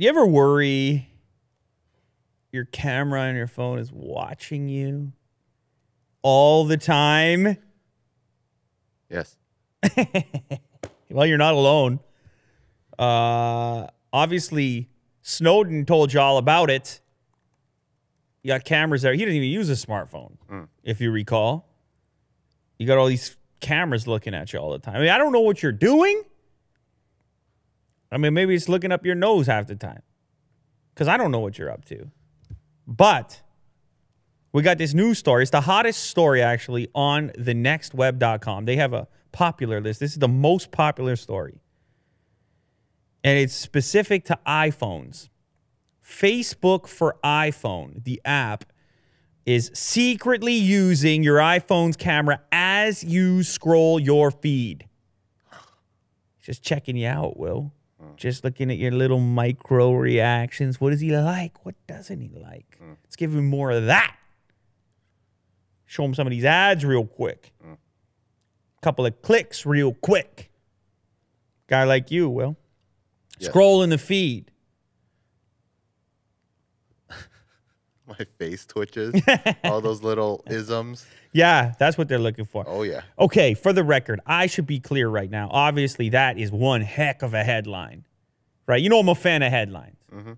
you ever worry your camera on your phone is watching you all the time? Yes. well, you're not alone. Uh, obviously, Snowden told you all about it. You got cameras there. He didn't even use a smartphone, if you recall. You got all these cameras looking at you all the time. I mean, I don't know what you're doing. I mean, maybe it's looking up your nose half the time because I don't know what you're up to. But we got this news story. It's the hottest story actually on the nextweb.com. They have a popular list. This is the most popular story. And it's specific to iPhones. Facebook for iPhone, the app, is secretly using your iPhone's camera as you scroll your feed. Just checking you out, Will. Just looking at your little micro reactions. What does he like? What doesn't he like? Mm. Let's give him more of that. Show him some of these ads real quick. Mm. Couple of clicks real quick. Guy like you, Will. Yeah. Scroll in the feed. My face twitches. All those little isms. Yeah, that's what they're looking for. Oh yeah. Okay, for the record, I should be clear right now. Obviously, that is one heck of a headline, right? You know, I'm a fan of headlines. Mm-hmm.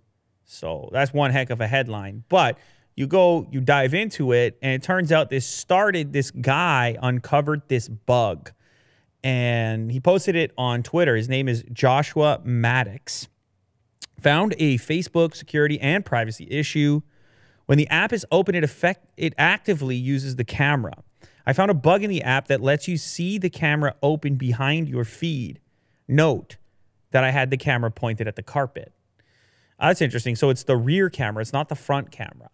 So that's one heck of a headline. But you go, you dive into it, and it turns out this started, this guy uncovered this bug. And he posted it on Twitter. His name is Joshua Maddux. Found a Facebook security and privacy issue. When the app is open, it affect it actively uses the camera. I found a bug in the app that lets you see the camera open behind your feed. Note that I had the camera pointed at the carpet. Uh, That's interesting. So it's the rear camera, it's not the front camera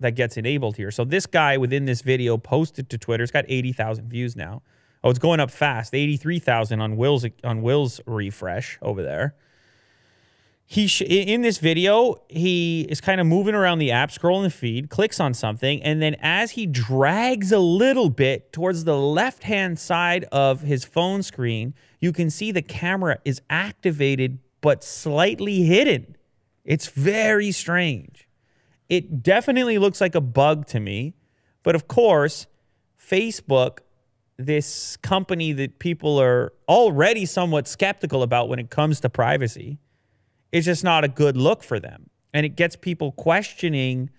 that gets enabled here. So this guy within this video posted to Twitter. It's got 80,000 views now. Oh, it's going up fast. 83,000 on Will's on Will's refresh over there. He in this video, he is kind of moving around the app, scrolling the feed, clicks on something, and then as he drags a little bit towards the left-hand side of his phone screen, you can see the camera is activated but slightly hidden. It's very strange. It definitely looks like a bug to me. But of course, Facebook, this company that people are already somewhat skeptical about when it comes to privacy, is just not a good look for them. And it gets people questioning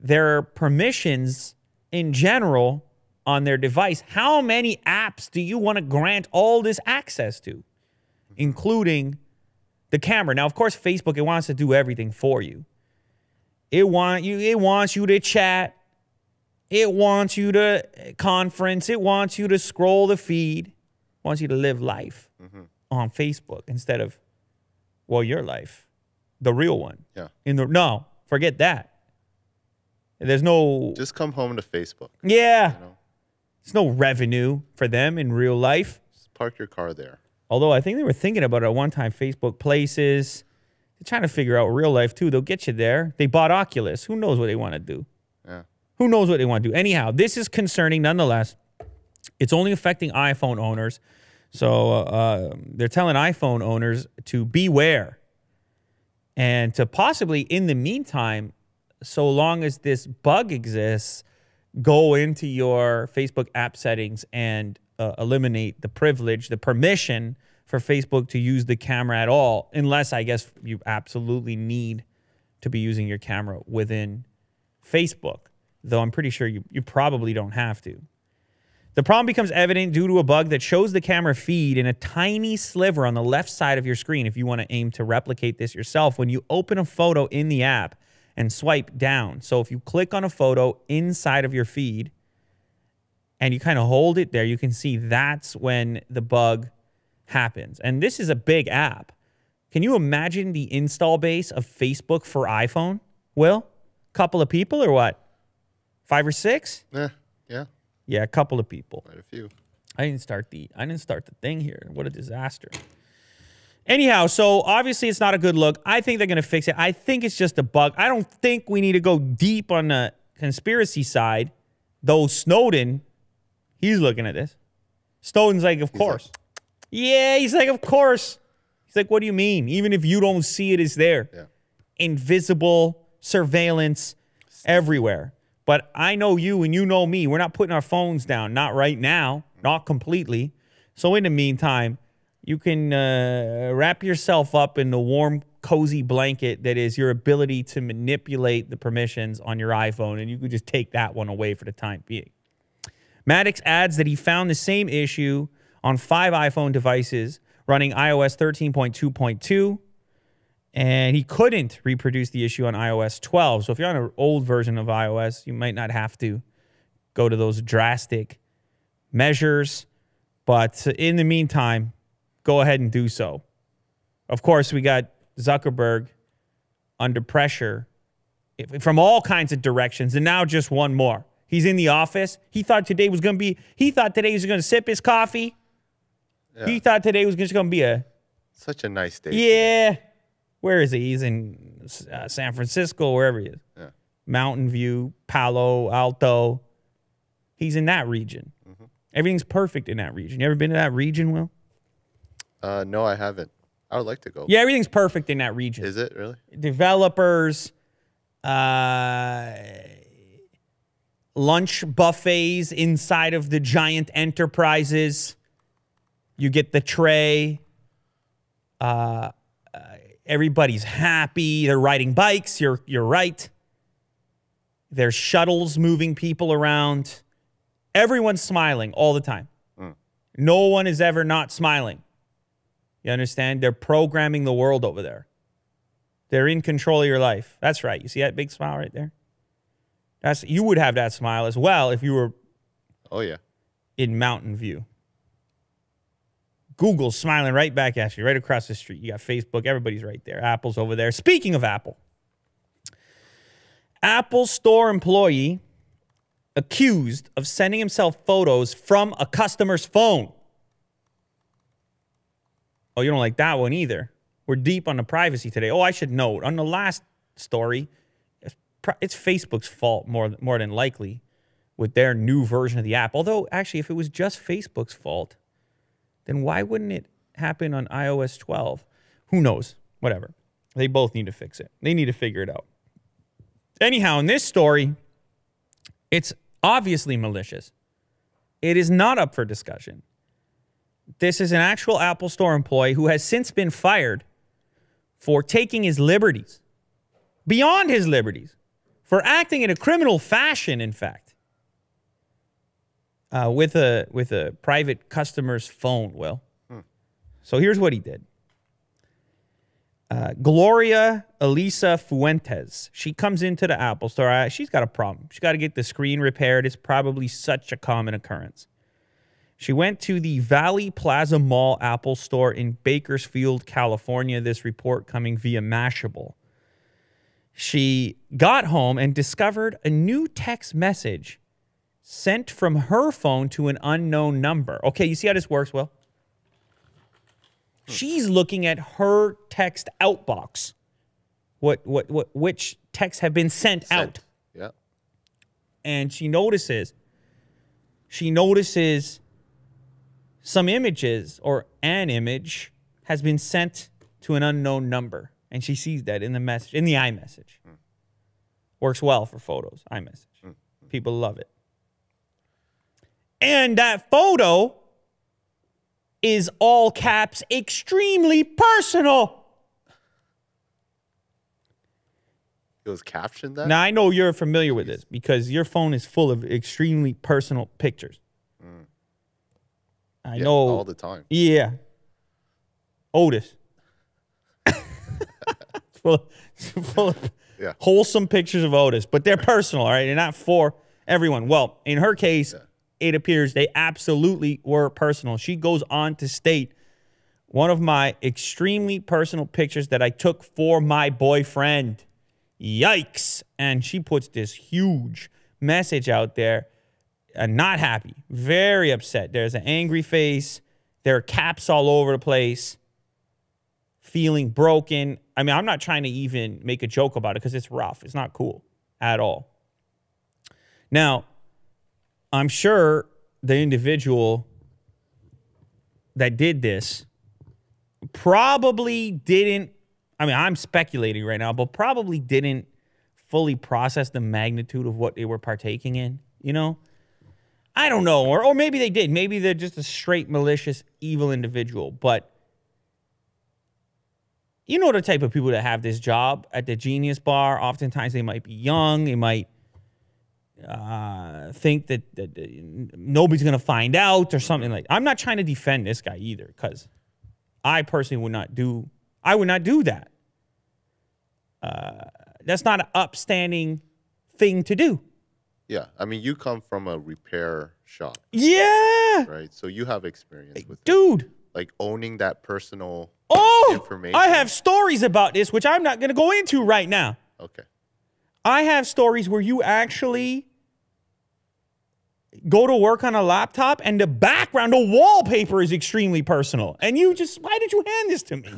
their permissions in general on their device. How many apps do you want to grant all this access to, including the camera? Now, of course, Facebook it wants to do everything for you. It want you. It wants you to chat. It wants you to eh, conference. It wants you to scroll the feed. wants you to live life mm-hmm. on Facebook instead of, well, your life, the real one. Yeah. In the no, forget that. There's no Just come home to Facebook. yeah. You know, There's no revenue for them in real life. just park your car there. Although I think they were thinking about it at one time. Facebook Places. They're trying to figure out real life too. They'll get you there. They bought Oculus. Who knows what they want to do? Yeah. Who knows what they want to do? Anyhow, this is concerning nonetheless. It's only affecting iPhone owners. So uh, they're telling iPhone owners to beware and to possibly, in the meantime, so long as this bug exists, go into your Facebook app settings and uh, eliminate the privilege, the permission for Facebook to use the camera at all, unless I guess you absolutely need to be using your camera within Facebook, though I'm pretty sure you, you probably don't have to. The problem becomes evident due to a bug that shows the camera feed in a tiny sliver on the left side of your screen. If you want to aim to replicate this yourself, when you open a photo in the app and swipe down. So if you click on a photo inside of your feed and you kind of hold it there, you can see that's when the bug happens. And this is a big app. Can you imagine the install base of Facebook for iPhone? Will? Couple of people or what? Five or six? Eh, yeah. Yeah. Yeah, a couple of people. Quite a few. I didn't start the I didn't start the thing here. What a disaster. Anyhow, so obviously it's not a good look. I think they're going to fix it. I think it's just a bug. I don't think we need to go deep on the conspiracy side, though Snowden, he's looking at this. Snowden's like, of course. yeah, he's like, of course. He's like, what do you mean? Even if you don't see it, it's there. Yeah. invisible surveillance everywhere. But I know you and you know me. We're not putting our phones down, not right now, not completely. So, in the meantime, you can uh, wrap yourself up in the warm, cozy blanket that is your ability to manipulate the permissions on your iPhone, and you can just take that one away for the time being. Maddux adds that he found the same issue on five iPhone devices running iOS 13.2.2, and he couldn't reproduce the issue on iOS 12. So if you're on an old version of iOS, you might not have to go to those drastic measures. But in the meantime, go ahead and do so. Of course, we got Zuckerberg under pressure from all kinds of directions, and now just one more. He's in the office. He thought today was going to be, he thought today he was going to sip his coffee. Yeah. He thought today was just going to be a, Such a nice day. yeah. Where is he? He's in uh, San Francisco, wherever he is. Yeah. Mountain View, Palo Alto. He's in that region. Mm-hmm. Everything's perfect in that region. You ever been to that region, Will? Uh, no, I haven't. I would like to go. Yeah, everything's perfect in that region. Is it really? Developers, uh, lunch buffets inside of the giant enterprises. You get the tray. Uh, uh, everybody's happy. They're riding bikes. You're you're right. There's shuttles moving people around. Everyone's smiling all the time. Hmm. No one is ever not smiling. You understand? They're programming the world over there. They're in control of your life. That's right. You see that big smile right there? That's you would have that smile as well if you were Oh yeah. in Mountain View. Google's smiling right back at you, right across the street. You got Facebook, everybody's right there. Apple's over there. Speaking of Apple, Apple store employee accused of sending himself photos from a customer's phone. Oh, you don't like that one either. We're deep on the privacy today. Oh, I should note on the last story, it's, Facebook's fault more, more than likely with their new version of the app. Although, actually, if it was just Facebook's fault, then why wouldn't it happen on iOS 12? Who knows? Whatever. They both need to fix it. They need to figure it out. Anyhow, in this story, it's obviously malicious. It is not up for discussion. This is an actual Apple Store employee who has since been fired for taking his liberties, beyond his liberties, for acting in a criminal fashion, in fact, uh, with a with a private customer's phone. Will, so here's what he did. Uh, Gloria Elisa Fuentes. She comes into the Apple store. She's got a problem. She's got to get the screen repaired. It's probably such a common occurrence. She went to the Valley Plaza Mall Apple store in Bakersfield, California. This report coming via Mashable. She got home and discovered a new text message sent from her phone to an unknown number. Okay, you see how this works, Will? Hmm. She's looking at her text outbox. What what what which texts have been sent, out Yeah. and she notices she notices some images or an image has been sent to an unknown number and she sees that in the message in the iMessage. Hmm. Works well for photos, iMessage. Hmm. People love it. And that photo is all caps extremely personal. It was captioned that. Now I know you're familiar with this because your phone is full of extremely personal pictures. Mm. I Yeah, know all the time. Yeah. Otis. full, of, full of Yeah. wholesome pictures of Otis, but they're personal, all right? They're not for everyone. Well, in her case, it appears they absolutely were personal. She goes on to state one of my extremely personal pictures that I took for my boyfriend. Yikes. And she puts this huge message out there uh, not happy, very upset. There's an angry face. There are caps all over the place, feeling broken. I mean, I'm not trying to even make a joke about it because it's rough. It's not cool at all. Now, I'm sure the individual that did this probably didn't. I mean, I'm speculating right now, but probably didn't fully process the magnitude of what they were partaking in, you know? I don't know. Or, or maybe they did. Maybe they're just a straight malicious, evil individual. But you know the type of people that have this job at the Genius Bar. Oftentimes they might be young. They might uh, think that, that, that nobody's going to find out or something like. I'm not trying to defend this guy either, because I personally would not do. I would not do that. Uh, that's not an upstanding thing to do. Yeah, I mean, you come from a repair shop, Yeah, right? So you have experience with it. dude. like owning that personal. Oh, Information. I have stories about this, which I'm not going to go into right now. Okay. I have stories where you actually go to work on a laptop and the background, the wallpaper is extremely personal. And you just, why did you hand this to me?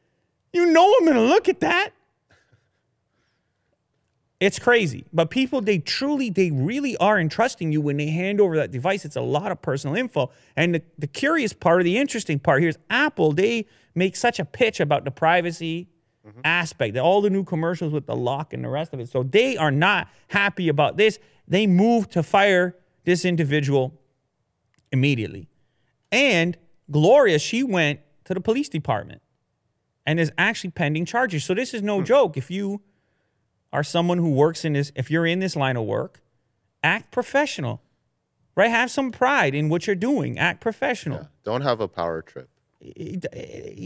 you know I'm going to look at that. It's crazy. But people, they truly, they really are entrusting you when they hand over that device. It's a lot of personal info. And the, the curious part or the interesting part here is Apple, they make such a pitch about the privacy Mm-hmm. aspect, that all the new commercials with the lock and the rest of it. So they are not happy about this. They move to fire this individual immediately. And Gloria, she went to the police department and is actually pending charges. So this is no hmm. joke. If you are someone who works in this, if you're in this line of work, act professional, right? Have some pride in what you're doing. Act professional. Yeah. Don't have a power trip.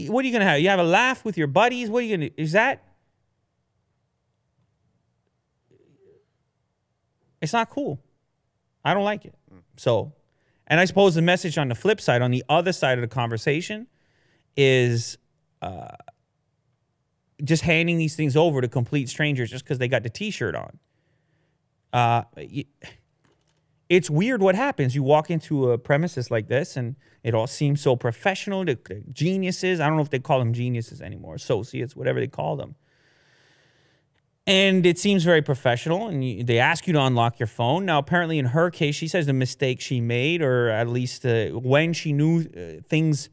What are you gonna have? You have a laugh with your buddies. What are you gonna? Is that? It's not cool. I don't like it. So, and I suppose the message on the flip side, on the other side of the conversation, is uh, just handing these things over to complete strangers just because they got the T-shirt on. Uh, y- it's weird what happens. You walk into a premises like this, and it all seems so professional. The, the geniuses, I don't know if they call them geniuses anymore, associates, whatever they call them. And it seems very professional, and you, they ask you to unlock your phone. Now, apparently, in her case, she says the mistake she made, or at least uh, when she knew uh, things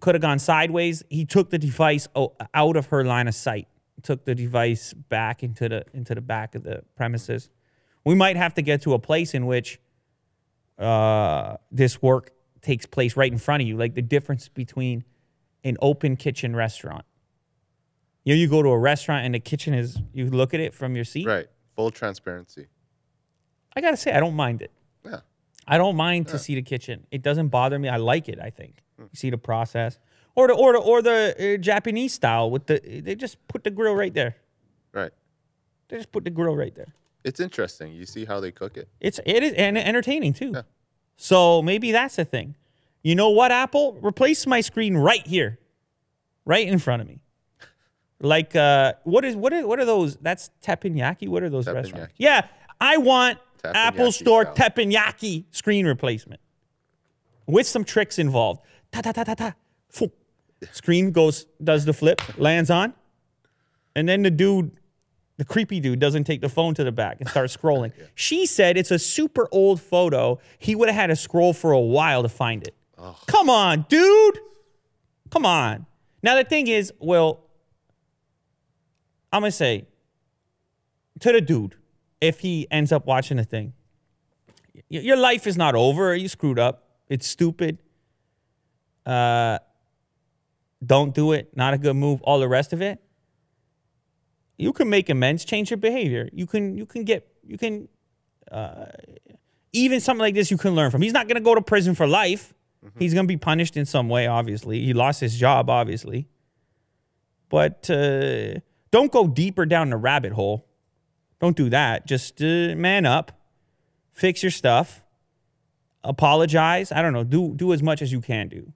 could have gone sideways, he took the device out of her line of sight, took the device back into the into the back of the premises. We might have to get to a place in which uh, this work takes place right in front of you, like the difference between an open kitchen restaurant. You know, you go to a restaurant and the kitchen is, you look at it from your seat. Right. Full transparency. I gotta say, I don't mind it. Yeah. I don't mind to see the kitchen. It doesn't bother me. I like it. I think you see the process, or the or the or the uh, Japanese style with the they just put the grill right there. Right. They just put the grill right there. It's interesting. You see how they cook it. It's it is and entertaining too. Yeah. So maybe that's the thing. You know what, Apple? Replace my screen right here, right in front of me. Like uh, what is what is what are those? That's teppanyaki. What are those restaurants? Yeah, I want Apple Store style. teppanyaki screen replacement with some tricks involved. Ta ta ta ta ta. Screen goes does the flip, lands on, and then the dude the creepy dude doesn't take the phone to the back and start scrolling. She said it's a super old photo. He would have had to scroll for a while to find it. Come on, dude. Come on. Now the thing is, well, I'm gonna say to the dude, if he ends up watching the thing, your life is not over. You screwed up. It's stupid. Uh, don't do it. Not a good move. All the rest of it you can make amends, change your behavior. You can you can get you can uh, even something like this you can learn from. He's not going to go to prison for life. He's going to be punished in some way. Obviously, he lost his job. Obviously, but uh, don't go deeper down the rabbit hole. Don't do that. Just uh, man up, fix your stuff, apologize. I don't know. Do do as much as you can do.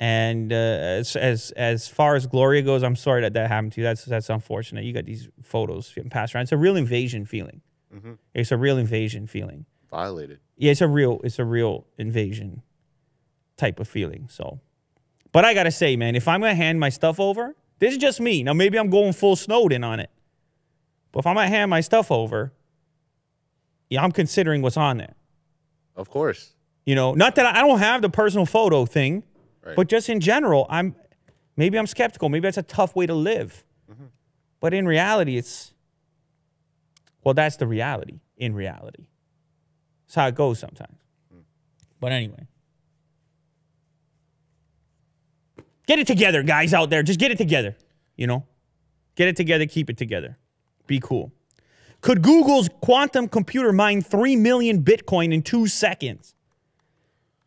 And uh, as as as far as Gloria goes, I'm sorry that that happened to you. That's that's unfortunate. You got these photos getting passed around. It's a real invasion feeling. It's a real invasion feeling. Violated. Yeah, it's a real it's a real invasion type of feeling. So, but I gotta say, man, if I'm gonna hand my stuff over, this is just me. Now maybe I'm going full Snowden on it, but if I'm gonna hand my stuff over, yeah, I'm considering what's on there. Of course. You know, not that I I don't have the personal photo thing, Right. but just in general, I'm Maybe I'm skeptical. Maybe that's a tough way to live. Mm-hmm. But in reality, it's, well, that's the reality in reality. That's how it goes sometimes. Mm. But anyway. Get it together, guys out there. Just get it together. You know? Get it together, keep it together. Be cool. Could Google's quantum computer mine 3 million Bitcoin in two seconds?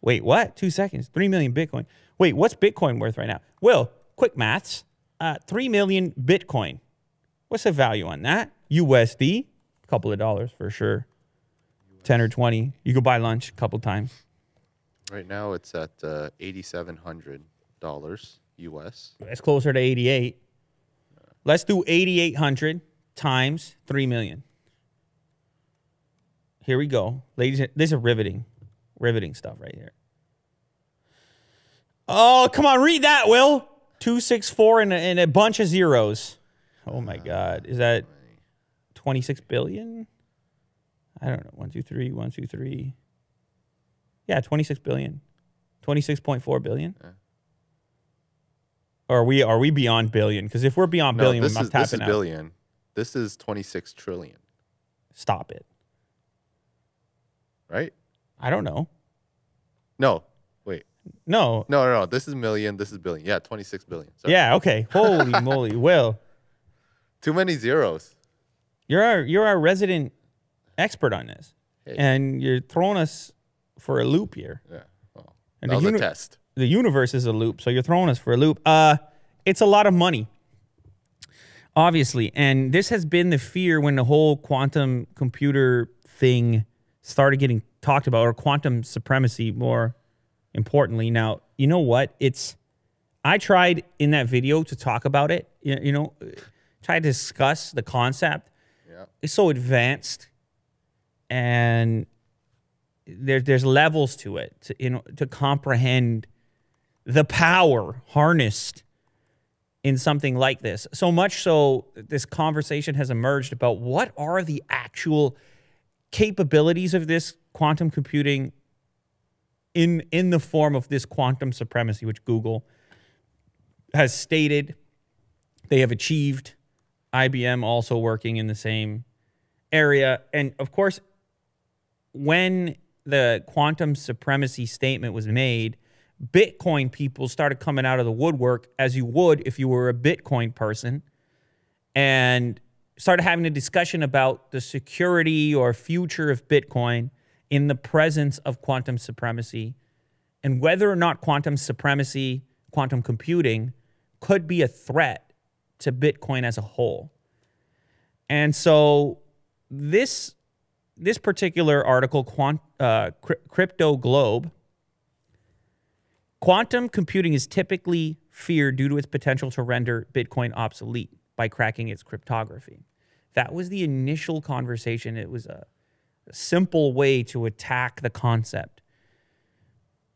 Wait, what? Two seconds? 3 million Bitcoin. Wait, what's Bitcoin worth right now? Will, quick maths. Uh, 3 million Bitcoin. What's the value on that? USD? A couple of dollars for sure. 10 or 20. You could buy lunch a couple times. Right now it's at uh, eighty-seven hundred dollars US. That's closer to 88. Let's do 8,800 times 3 million. Here we go. Ladies, and- this is riveting, riveting stuff right here. Oh, come on, read that, Will. 264 and a, and a bunch of zeros. Oh my God. Is that 26 billion? I don't know. One, two, three, one, two, three. Yeah, 26 billion. 26.4 billion. Or are we are we beyond billion? Because if we're beyond No, billion, we is must tap this is out. billion. This is twenty-six trillion, Stop it. right? I don't know. No, wait, No. no, no, no. This is million. This is billion. Yeah, twenty-six billion. Sorry. Yeah. Okay. Holy moly, Will, too many zeros. you're our you're our resident expert on this, Hey. and you're throwing us for a loop here. Yeah, well, And that the was a test. the universe is a loop, so you're throwing us for a loop. Uh, it's a lot of money, obviously, and this has been the fear when the whole quantum computer thing started getting talked about, or quantum supremacy, more importantly. Now, you know what? It's I tried in that video to talk about it. You, know, try to discuss the concept. Yeah. It's so advanced, and there's there's levels to it to you know to comprehend the power harnessed in something like this. So much so, this conversation has emerged about what are the actual capabilities of this quantum computing in in the form of this quantum supremacy, which Google has stated they have achieved. IBM also working in the same area, and of course, when the quantum supremacy statement was made, Bitcoin people started coming out of the woodwork as you would if you were a Bitcoin person and started having a discussion about the security or future of Bitcoin in the presence of quantum supremacy and whether or not quantum supremacy, quantum computing could be a threat to Bitcoin as a whole. And so this this particular article, Quant, uh, Crypto Globe, quantum computing is typically feared due to its potential to render Bitcoin obsolete by cracking its cryptography. That was the initial conversation. It was a, a simple way to attack the concept.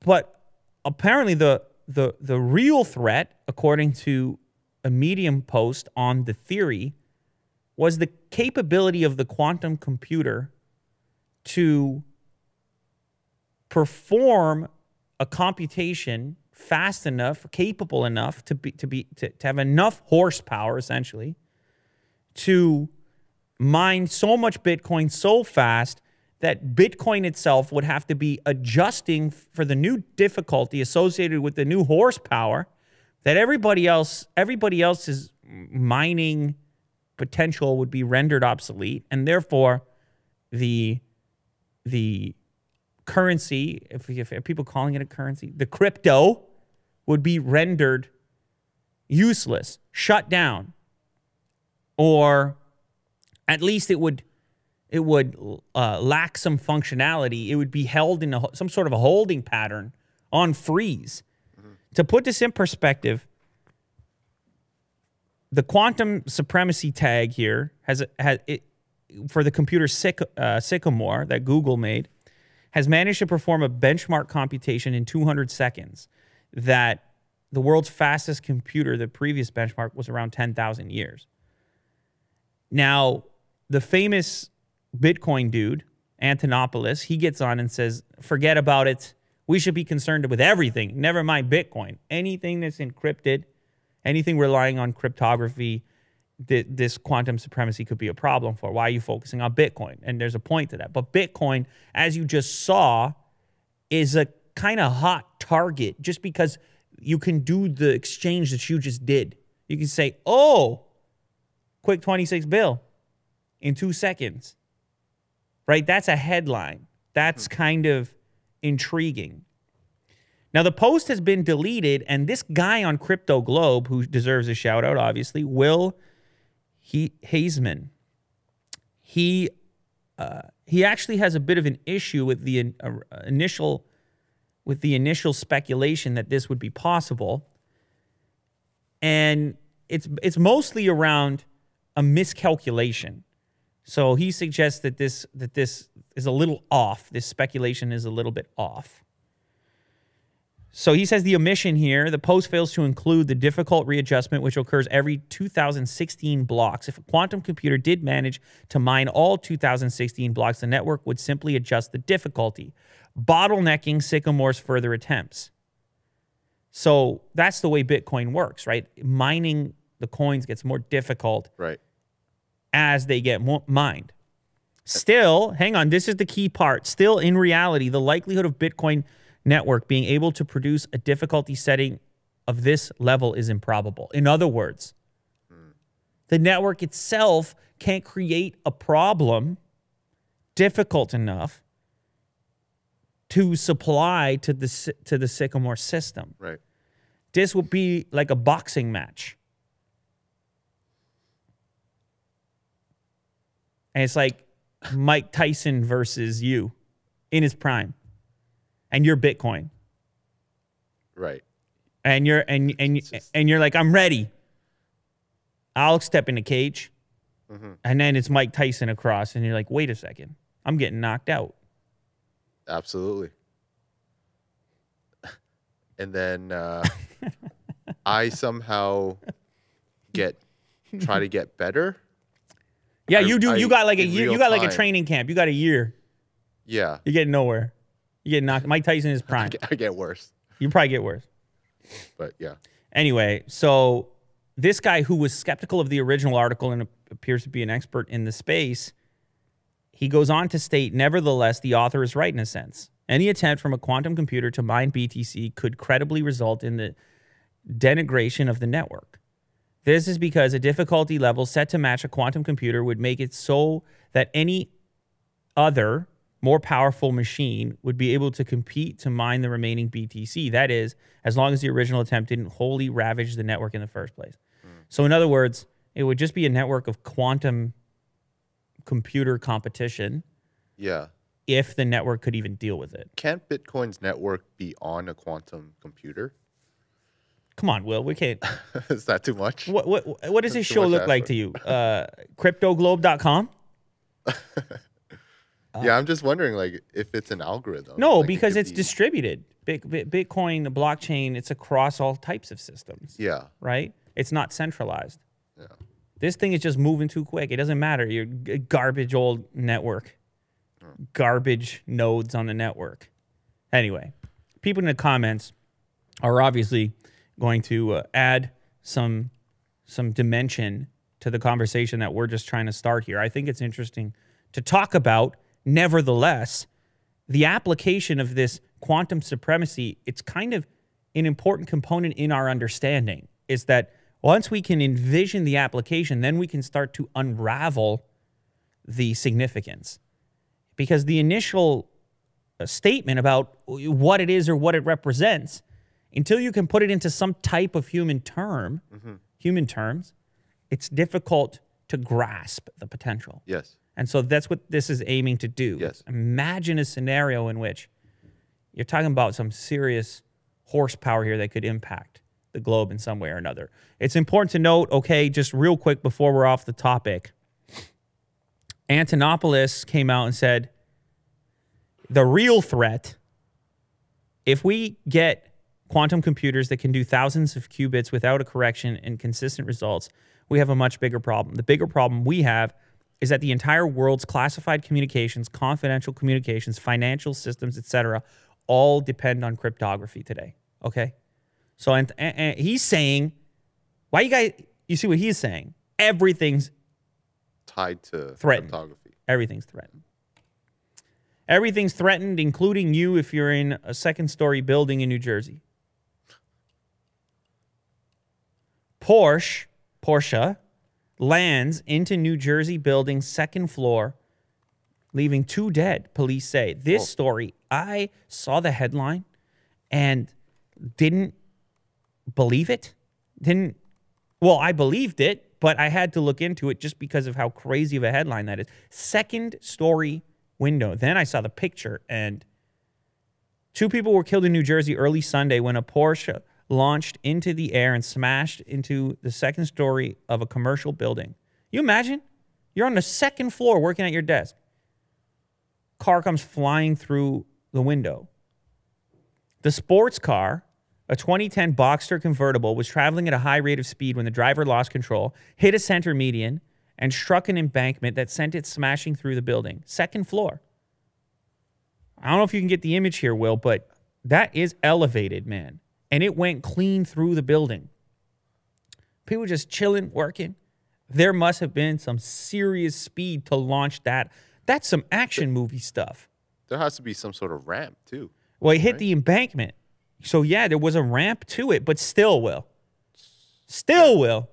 But apparently, the, the, the real threat, according to a Medium post on the theory, was the capability of the quantum computer to perform a computation fast enough, capable enough to be to be to, to have enough horsepower essentially to mine so much Bitcoin so fast that Bitcoin itself would have to be adjusting for the new difficulty associated with the new horsepower that everybody else everybody else's mining potential would be rendered obsolete. And therefore the the currency if, if people calling it a currency the crypto would be rendered useless shut down or at least it would it would uh, lack some functionality it would be held in a, some sort of a holding pattern on freeze to put this in perspective the quantum supremacy tag here has has it for the computer uh, Sycamore that Google made has managed to perform a benchmark computation in 200 seconds that the world's fastest computer the previous benchmark was around 10,000 years. Now, the famous Bitcoin dude, Antonopoulos, he gets on and says, "Forget about it. We should be concerned with everything. Never mind Bitcoin. Anything that's encrypted anything relying on cryptography, th- this quantum supremacy could be a problem for. Why are you focusing on Bitcoin? And there's a point to that. But Bitcoin, as you just saw, is a kind of hot target just because you can do the exchange that you just did. You can say, oh, quick 26 bill in two seconds. Right? That's a headline. That's kind of intriguing. Now, the post has been deleted, and this guy on Crypto Globe, who deserves a shout out, obviously, Will he, Hazeman, he, uh, he actually has a bit of an issue with the uh, initial with the initial speculation that this would be possible. And it's it's mostly around a miscalculation. So he suggests that this that this is a little off. This speculation is a little bit off. So he says the omission here, the post fails to include the difficult readjustment which occurs every 2016 blocks. If a quantum computer did manage to mine all 2016 blocks, the network would simply adjust the difficulty bottlenecking Sycamore's further attempts. So that's the way Bitcoin works, right? Mining the coins gets more difficult Right. As they get mined. Still, hang on, this is the key part. Still, in reality, the likelihood of Bitcoin network being able to produce a difficulty setting of this level is improbable. In other words, the network itself can't create a problem difficult enough to supply to the to the Sycamore system. Right. This would be like a boxing match. And it's like Mike Tyson versus you in his prime. And you're Bitcoin. Right. And you're and and just- and you're like, I'm ready. I'll step in the cage. Mm-hmm. And then it's Mike Tyson across, and you're like, wait a second. I'm getting knocked out. Absolutely. And then uh, I somehow get try to get better. Yeah, I- you do. you got like a year. You got like a training camp. You got a year. Yeah. You're getting nowhere. You get knocked. Mike Tyson is I prime. get, I get worse. You probably get worse. But yeah. Anyway, so this guy who was skeptical of the original article and appears to be an expert in the space, he goes on to state, nevertheless, the author is right in a sense. Any attempt from a quantum computer to mine BTC could credibly result in the denigration of the network. This is because a difficulty level set to match a quantum computer would make it so that any other more powerful machine would be able to compete to mine the remaining BTC. That is, as long as the original attempt didn't wholly ravage the network in the first place. Mm. So, in other words, it would just be a network of quantum computer competition Yeah. if the network could even deal with it. Can't Bitcoin's network be on a quantum computer? Come on, Will, we can't. Is that too much? What what what does this show look like to you? Uh, CryptoGlobe.com? yeah, I'm just wondering, like, if it's an algorithm. No, like, because could it's be- distributed. Bit- Bit- Bitcoin, the blockchain, it's across all types of systems. Yeah. right? It's not centralized. Yeah. This thing is just moving too quick. It doesn't matter. Your garbage old network, garbage nodes on the network. Anyway, people in the comments are obviously going to uh, add some some dimension to the conversation that we're just trying to start here. I think it's interesting to talk about. Nevertheless, the application of this quantum supremacy, it's kind of an important component in our understanding is that once we can envision the application, then we can start to unravel the significance. Because the initial uh, statement about what it is or what it represents, until you can put it into some type of human term, mm-hmm. human terms, it's difficult to grasp the potential. Yes. And so that's what this is aiming to do. Yes. Imagine a scenario in which you're talking about some serious horsepower here that could impact the globe in some way or another. It's important to note, okay, just real quick before we're off the topic, Antonopoulos came out and said the real threat, if we get quantum computers that can do thousands of qubits without a correction and consistent results, we have a much bigger problem. The bigger problem we have is that the entire world's classified communications, confidential communications, financial systems, etc., all depend on cryptography today. Okay, so and, and- he's saying Why you guys? You see what he's saying? Everything's Tied to Threatened. cryptography. everything's threatened. Everything's threatened, including you if you're in a second story building in New Jersey. Porsche, Porsche lands into New Jersey building second floor, leaving two dead, police say. This Oh. story, I saw the headline and didn't believe it. Didn't well, I believed it, but I had to look into it just because of how crazy of a headline that is. Second story window. Then I saw the picture and two people were killed in New Jersey early Sunday when a Porsche launched into the air and smashed into the second story of a commercial building. You imagine? You're on the second floor working at your desk. Car comes flying through the window. The sports car, a 2010 Boxster convertible, was traveling at a high rate of speed when the driver lost control, hit a center median, and struck an embankment that sent it smashing through the building. Second floor. I don't know if you can get the image here, Will, but that is elevated, man. And it went clean through the building. People just chilling, working. There must have been some serious speed to launch that. That's some action movie stuff. There has to be some sort of ramp too. Well, it hit the embankment. So yeah, there was a ramp to it, but still will. Still will.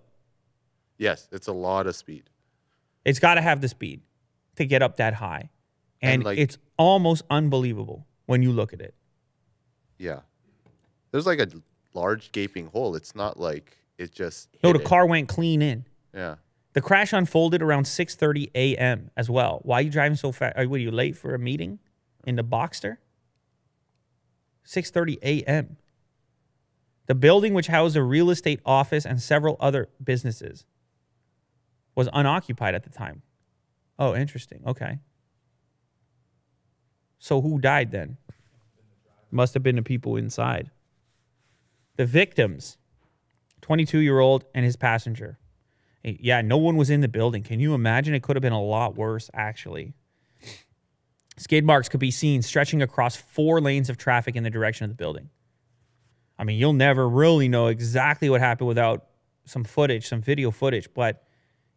Yes, it's a lot of speed. It's got to have the speed to get up that high. And, And, like- it's almost unbelievable when you look at it. Yeah. There's like a large gaping hole. It's not like it just No, the it. car went clean in. Yeah. The crash unfolded around 6:30 a.m. as well. Why are you driving so fast? Are you late for a meeting in the Boxster? 6:30 a.m. The building, which housed a real estate office and several other businesses, was unoccupied at the time. Oh, interesting. Okay. So who died then? Must have been the people inside. The victims 22 year old and his passenger. Yeah, no one was in the building. Can you imagine? It could have been a lot worse, actually. Skid marks could be seen stretching across four lanes of traffic in the direction of the building. I mean, you'll never really know exactly what happened without some footage, some video footage, but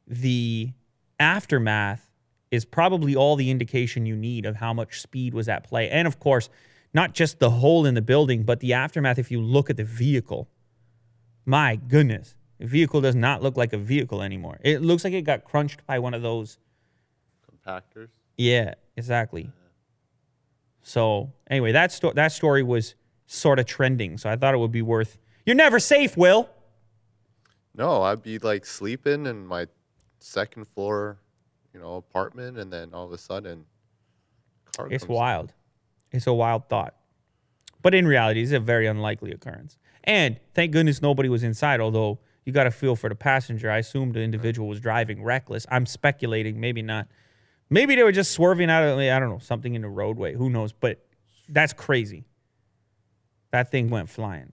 the aftermath is probably all the indication you need of how much speed was at play. And of course, not just the hole in the building, but the aftermath if you look at the vehicle. My goodness, the vehicle does not look like a vehicle anymore. It looks like it got crunched by one of those. Compactors. Yeah, exactly. So anyway, that sto- that story was sort of trending, so I thought it would be worth. You're never safe, Will. No, I'd be like sleeping in my second floor, you know, apartment, and then all of a sudden, car It's comes in. It's a wild thought. But in reality, it's a very unlikely occurrence. And thank goodness nobody was inside, although you got to feel for the passenger. I assume the individual was driving reckless. I'm speculating, maybe not. Maybe they were just swerving out of, I don't know, something in the roadway. Who knows? But that's crazy. That thing went flying.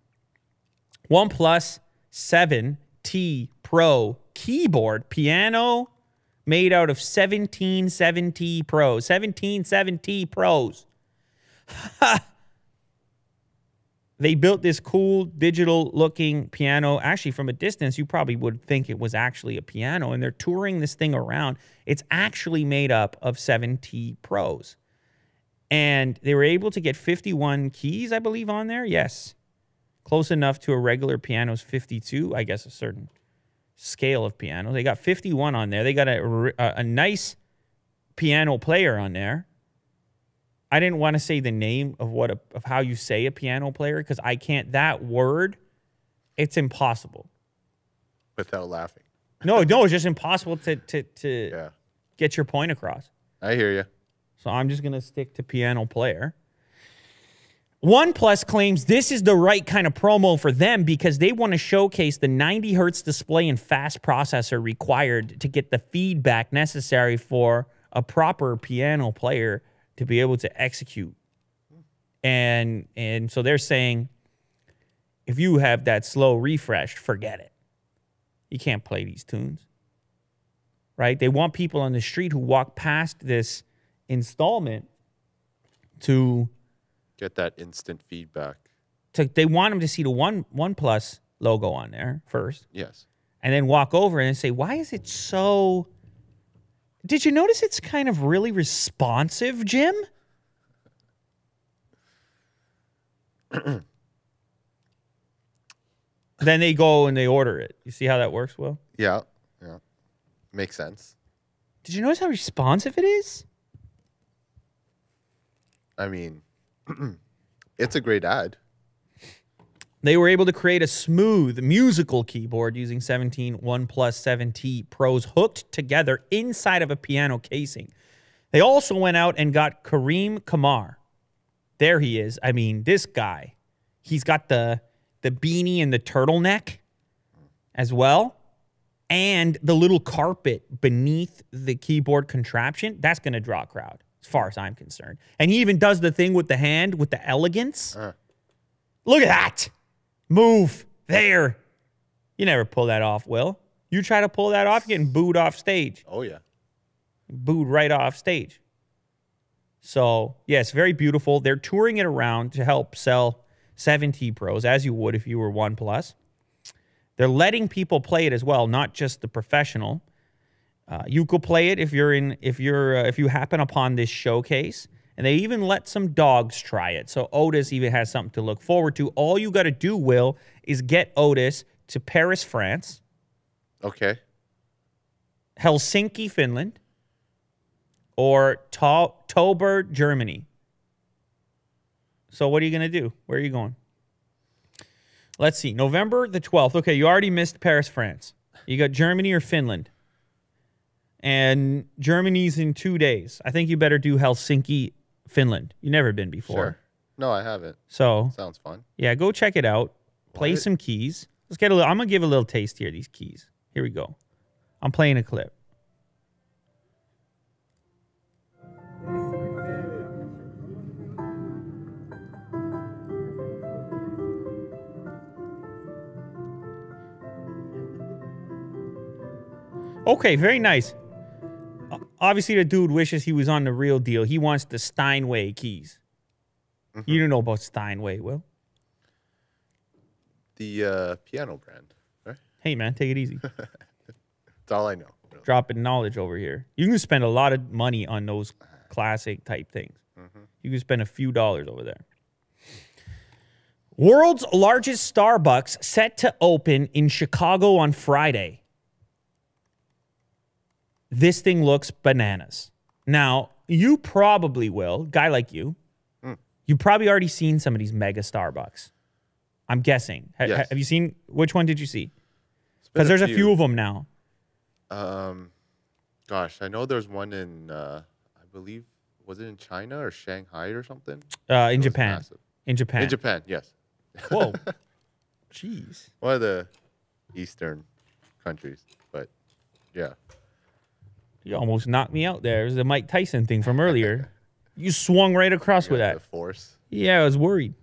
OnePlus 7T Pro keyboard piano made out of 17 7T Pros. 17 Pros. they built this cool digital looking piano. Actually, from a distance, you probably would think it was actually a piano, and they're touring this thing around. It's actually made up of 7T Pros. And they were able to get 51 keys, I believe, on there. Yes. Close enough to a regular piano's 52, I guess, a certain scale of piano. They got 51 on there. They got a a nice piano player on there. I didn't want to say the name of what a, of how you say a piano player because I can't that word. It's impossible. without laughing. No, no, it's just impossible to to to Yeah, get your point across. I hear you. So I'm just going to stick to piano player. OnePlus claims this is the right kind of promo for them because they want to showcase the 90 hertz display and fast processor required to get the feedback necessary for a proper piano player to be able to execute. And and so they're saying if you have that slow refresh, forget it. You can't play these tunes. Right? They want people on the street who walk past this installment to Get that instant feedback. to they want them to see the one one plus logo on there first Yes. and then walk over and say, "Why is it so?" Did you notice it's kind of really responsive, Jim? then they go and they order it. You see how that works, Will? Yeah, yeah, makes sense. Did you notice how responsive it is? I mean, it's a great ad. They were able to create a smooth musical keyboard using 17 OnePlus 7T Pros hooked together inside of a piano casing. They also went out and got Kareem Kamar. There he is. I mean, this guy, he's got the the beanie and the turtleneck as well, and the little carpet beneath the keyboard contraption. That's going to draw a crowd, as far as I'm concerned. And he even does the thing with the hand with the elegance. Uh. Look at that. Move there. You never pull that off, Will. You try to pull that off, you're getting booed off stage. Oh yeah, Booed right off stage. So, yes, very beautiful. They're touring it around to help sell 7T Pros, as you would if you were OnePlus. They're letting people play it as well, not just the professional. Uh, you could play it if you're in if you're uh, if you happen upon this showcase, and they even let some dogs try it. So Otis even has something to look forward to. All you got to do, Will, is get Otis to Paris, France, okay. Helsinki, Finland, or Tober, Germany. So what are you going to do? Where are you going? Let's see. November the 12th. Okay, you already missed Paris, France. You got Germany or Finland. And Germany's in 2 days. I think you better do Helsinki, Finland. You've never been before. Sure. No, I haven't. So, Sounds fun. yeah, go check it out. Play What? some keys. Let's get a little I'm going to give a little taste here these keys. Here we go. I'm playing a clip. Okay, very nice. Obviously, the dude wishes he was on the real deal. He wants the Steinway keys. Mm-hmm. You don't know about Steinway, Will? The uh, piano brand. Right? Hey, man, take it easy. That's all I know. really. Dropping knowledge over here. You can spend a lot of money on those uh-huh. classic type things. Mm-hmm. You can spend a few dollars over there. World's largest Starbucks set to open in Chicago on Friday. This thing looks bananas. Now, you probably will, guy like you, you probably already seen some of these mega Starbucks. I'm guessing. Ha- Yes. Have you seen which one did you see? Because there's a few of them now. Um, gosh, I know there's one in, uh, I believe, was it in China or Shanghai or something? Uh, in Japan. massive. In Japan. In Japan, yes. Whoa. Jeez. One of the eastern countries, but yeah. You almost knocked me out there. It was the Mike Tyson thing from earlier. you swung right across with that. The force. Yeah, I was worried.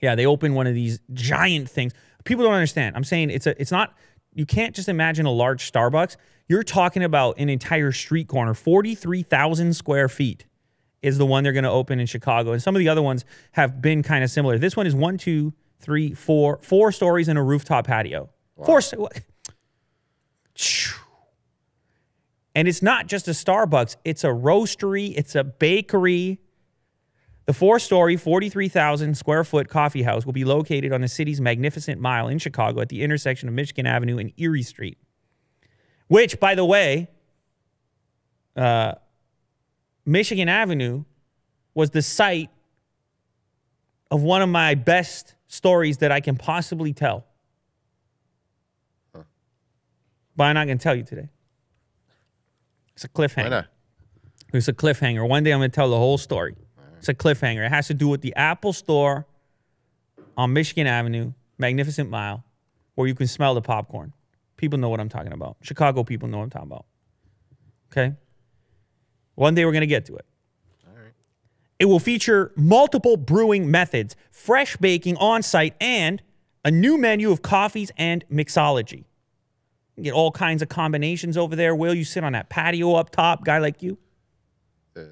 Yeah, they opened one of these giant things. People don't understand. I'm saying it's a it's not you can't just imagine a large Starbucks. You're talking about an entire street corner, 43,000 square feet is the one they're going to open in Chicago. And some of the other ones have been kind of similar. This one is one, two, three, four, four stories and a rooftop patio. Four. Sto- what? Phew. And it's not just a Starbucks, it's a roastery, it's a bakery. The four story, 43,000 square foot coffee house will be located on the city's magnificent mile in Chicago at the intersection of Michigan Avenue and Erie Street. Which, by the way, uh, Michigan Avenue was the site of one of my best stories that I can possibly tell. But I'm not going to tell you today. It's a cliffhanger. Why not? It's a cliffhanger. One day I'm going to tell the whole story. It's a cliffhanger. It has to do with the Apple Store on Michigan Avenue, Magnificent Mile, where you can smell the popcorn. People know what I'm talking about. Chicago people know what I'm talking about. Okay? One day we're going to get to it. All right. It will feature multiple brewing methods, fresh baking on site, and a new menu of coffees and mixology. Get all kinds of combinations over there. Will you sit on that patio up top, guy like you? Uh,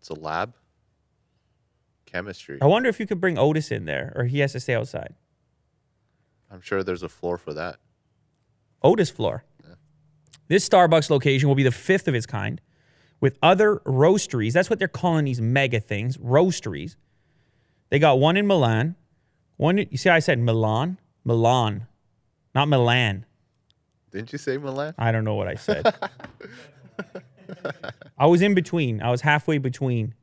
it's a lab. Chemistry. I wonder if you could bring Otis in there, or he has to stay outside. I'm sure there's a floor for that. Otis floor. This Starbucks location will be the fifth of its kind with other roasteries. That's what they're calling these mega things, roasteries. They got one in Milan. One, you see, I said Milan, Milan, not Milan. Didn't you say Milan? I don't know what I said. I was in between. I was halfway between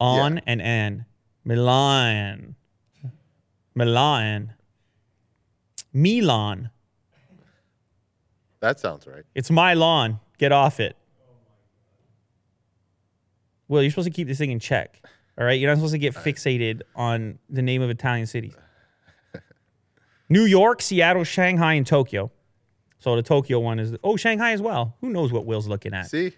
on Yeah. and an. Milan. Milan. Milan. That sounds right. It's my lawn. Get off it. Well, you're supposed to keep this thing in check. All right. You're not supposed to get fixated on the name of Italian cities. New York, Seattle, Shanghai, and Tokyo. So the Tokyo one is oh Shanghai as well. Who knows what Will's looking at? See?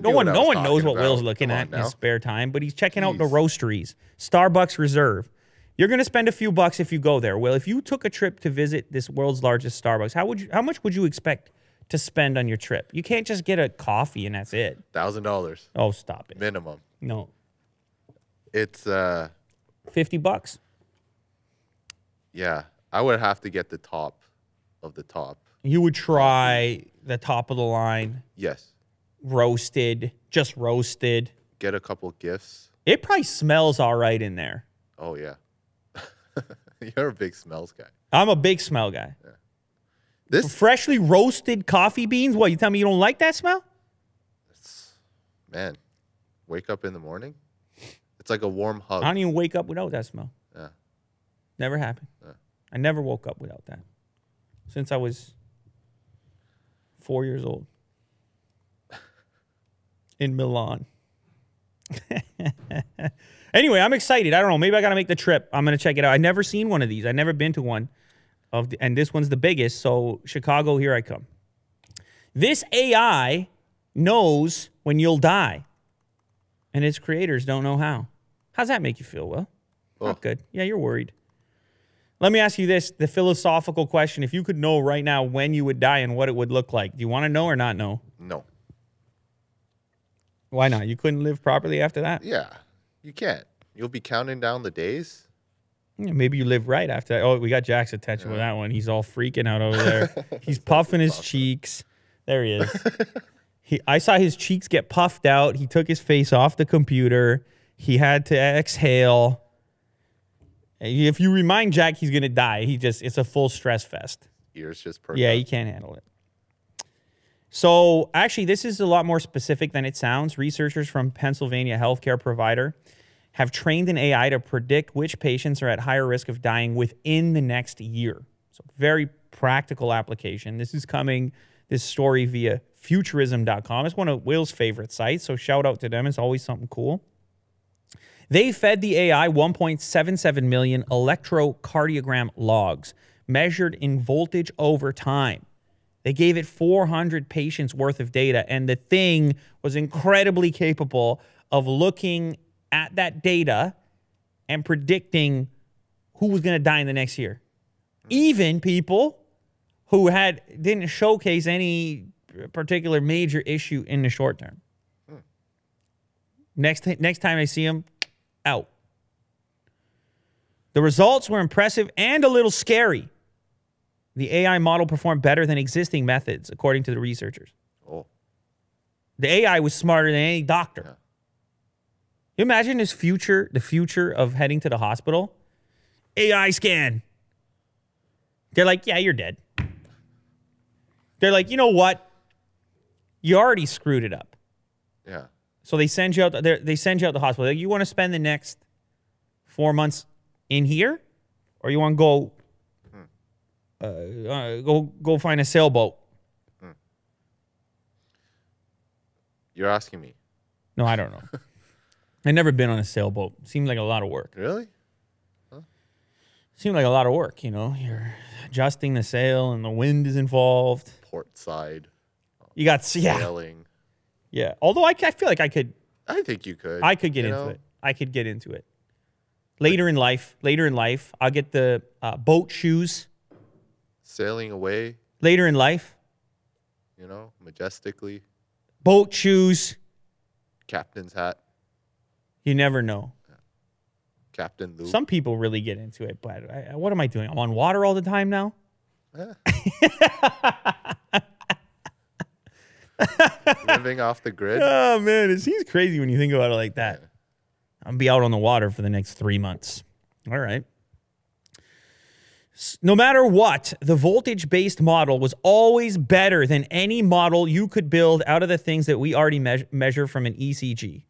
No one, no one knows what Will's looking at on in his spare time, but he's checking out the Jeez. roasteries. Starbucks Reserve. You're gonna spend a few bucks if you go there. Will, if you took a trip to visit this world's largest Starbucks, how would you? How much would you expect to spend on your trip? You can't just get a coffee and that's it. Thousand dollars Oh, stop it. minimum. No, It's uh fifty bucks. yeah. I would have to get the top of the top. You would try the top of the line, Yes. roasted, just roasted. Get a couple gifts. It probably smells all right in there. Oh yeah. You're a big smells guy. I'm a big smell guy. This Freshly roasted coffee beans. What you tell me you don't like that smell? man, wake up in the morning. It's like a warm hug. I don't even wake up without that smell. Yeah. Never happened. Yeah. I never woke up without that since I was four years old in Milan. anyway, I'm excited. I don't know. Maybe I got to make the trip. I'm going to check it out. I've never seen one of these. I've never been to one of the, and this one's the biggest. So, Chicago, here I come. This AI knows when you'll die, and its creators don't know how. How's that make you feel, Well, Oh. Not good. Yeah, you're worried. Let me ask you this the philosophical question. If you could know right now when you would die and what it would look like, do you want to know or not know? no. Why not? You couldn't live properly after that? Yeah. You can't. You'll be counting down the days. Yeah, maybe you live right after that. Oh, we got Jack's attention with that one. He's all freaking out over there. He's puffing his cheeks. There he is. he, I saw his cheeks get puffed out. He took his face off the computer. He had to exhale. If you remind Jack he's gonna die, he just it's a full stress fest. Ears just perk Yeah, up. he can't handle it. So, actually, this is a lot more specific than it sounds. Researchers from Pennsylvania healthcare provider have trained an AI to predict which patients are at higher risk of dying within the next year. So, very practical application. This is coming, this story via futurism.com. It's one of Will's favorite sites. So, shout out to them. It's always something cool. They fed the AI 1.77 million electrocardiogram logs measured in voltage over time. They gave it 400 patients worth of data, and the thing was incredibly capable of looking at that data and predicting who was going to die in the next year. Even people who had didn't showcase any particular major issue in the short term. Hmm. Next, next time I see him, out. The results were impressive and a little scary. The AI model performed better than existing methods, according to the researchers. Oh, The AI was smarter than any doctor. You imagine this future, the future of heading to the hospital? AI scan. They're like, yeah, you're dead. They're like, you know what? You already screwed it up. yeah. So they send you out. They send you out to the hospital. Like, you want to spend the next four months in here, or you want to go, uh, uh, go go find a sailboat? You're asking me. No, I don't know. I've never been on a sailboat. Seemed like a lot of work. Really? Seemed like a lot of work. You know, you're adjusting the sail, and the wind is involved. Port side You got yeah, sailing. Yeah. Although I, I feel like I could I think you could. I could get into know? it. I could get into it. Later in life, later in life, I'll get the uh, boat shoes. Sailing away, Later in life, you know, majestically. boat shoes. Captain's hat. You never know. Captain Luke. Some people really get into it, but I, what am I doing? I'm on water all the time now. Living off the grid. Oh man, it seems crazy when you think about it like that. I'll be out on the water for the next three months. All right. No matter what, the voltage based model was always better than any model you could build out of the things that we already meas- measure from an ECG.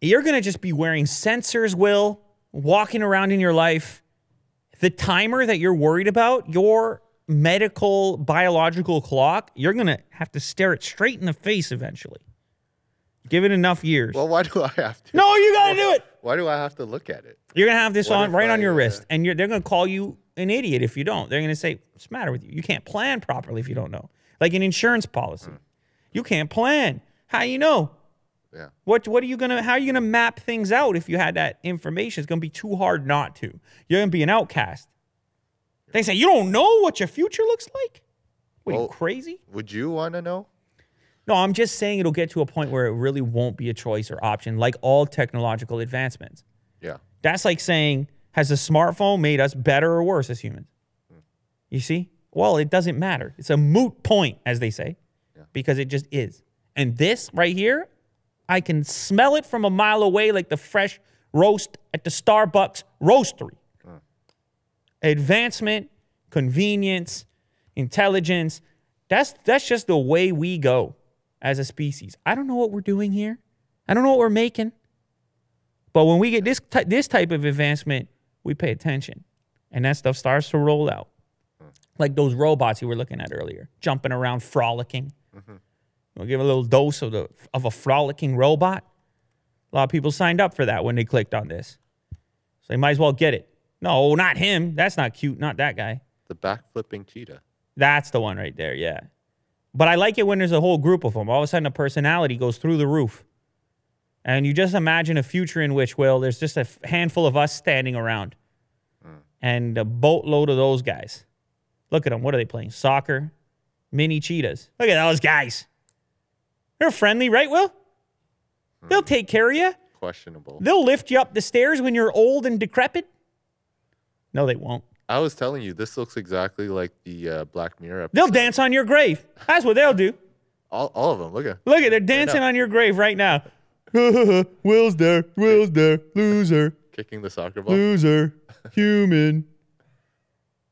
You're going to just be wearing sensors, Will, walking around in your life. The timer that you're worried about, your medical biological clock, you're going to have to stare it straight in the face eventually. Give it enough years. Well, why do I have to? no, you got to do it. Why do I have to look at it? You're gonna have this What on right on I, your uh, wrist, and you're, they're gonna call you an idiot if you don't. They're gonna say, "What's the matter with you? You can't plan properly if you don't know." Like an insurance policy, you can't plan. How you know? Yeah. What what are you gonna? How are you gonna map things out if you had that information? It's gonna be too hard not to. You're gonna be an outcast. They say you don't know what your future looks like. What are you Well- crazy? Would you want to know? No, I'm just saying it'll get to a point where it really won't be a choice or option, like all technological advancements. Yeah. That's like saying, has the smartphone made us better or worse as humans? Hmm. You see? Well, it doesn't matter. It's a moot point, as they say, because it just is. And this right here, I can smell it from a mile away like the fresh roast at the Starbucks roastery. Advancement, convenience, intelligence. That's that's just the way we go as a species. I don't know what we're doing here. I don't know what we're making. But when we get this this type of advancement, we pay attention, and that stuff starts to roll out, hmm. like those robots you were looking at earlier, jumping around, frolicking. Mm-hmm. We'll give a little dose of the of a frolicking robot. A lot of people signed up for that when they clicked on this, so they might as well get it. No, not him. That's not cute. Not that guy. The backflipping cheetah. That's the one right there. Yeah. But I like it when there's a whole group of them. All of a sudden, a personality goes through the roof. And you just imagine a future in which, well, there's just a handful of us standing around hmm. and a boatload of those guys. Look at them. What are they playing? Soccer? Mini cheetahs. Look at those guys. They're friendly, right, Will? They'll hmm. take care of you. Questionable. They'll lift you up the stairs when you're old and decrepit. No, they won't. I was telling you, this looks exactly like the uh, Black Mirror episode. They'll dance on your grave. That's what they'll do. All, all of them. Look at. Look at they're dancing on your grave right now. Will's there. Will's there. Loser. Kicking the soccer ball. Loser. Human.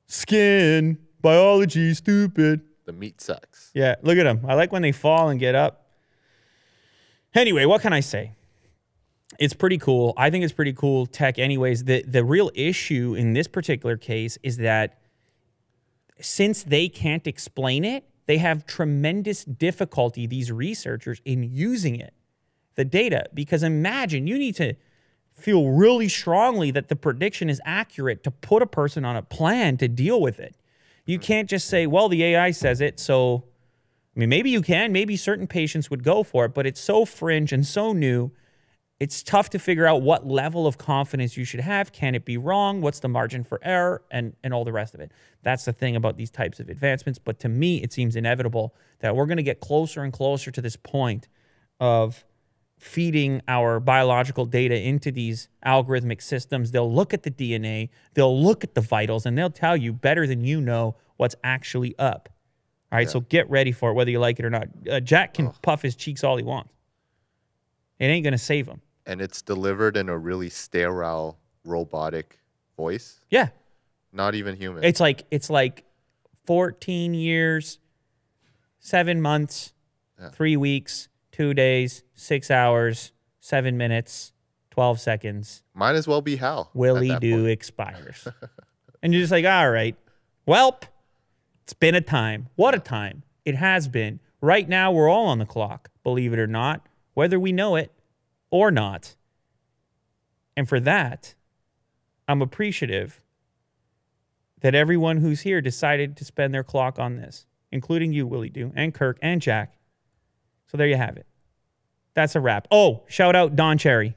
Skin. Biology. Stupid. The meat sucks. Yeah, look at them. I like when they fall and get up. Anyway, what can I say? It's pretty cool. I think it's pretty cool tech anyways. The the real issue in this particular case is that since they can't explain it, they have tremendous difficulty these researchers in using it. The data because imagine you need to feel really strongly that the prediction is accurate to put a person on a plan to deal with it. You can't just say, well, the AI says it, so I mean, maybe you can, maybe certain patients would go for it, but it's so fringe and so new. It's tough to figure out what level of confidence you should have. Can it be wrong? What's the margin for error? And, and all the rest of it. That's the thing about these types of advancements. But to me, it seems inevitable that we're going to get closer and closer to this point of feeding our biological data into these algorithmic systems. They'll look at the DNA, they'll look at the vitals, and they'll tell you better than you know what's actually up. All right, so get ready for it, whether you like it or not. Uh, Jack can puff his cheeks all he wants. It ain't gonna save him. And it's delivered in a really sterile, robotic voice. Yeah, Not even human. it's like it's like 14 years, seven months, three weeks, two days, six hours, seven minutes, 12 seconds. Might as well be Hal. Willie do point. expires. and you're just like, all right, welp, it's been a time. What a time. It has been. Right now, we're all on the clock, believe it or not, whether we know it or not. And for that, I'm appreciative that everyone who's here decided to spend their clock on this, including you, Willie Do, and Kirk and Jack. So there you have it. That's a wrap. Oh, shout out Don Cherry.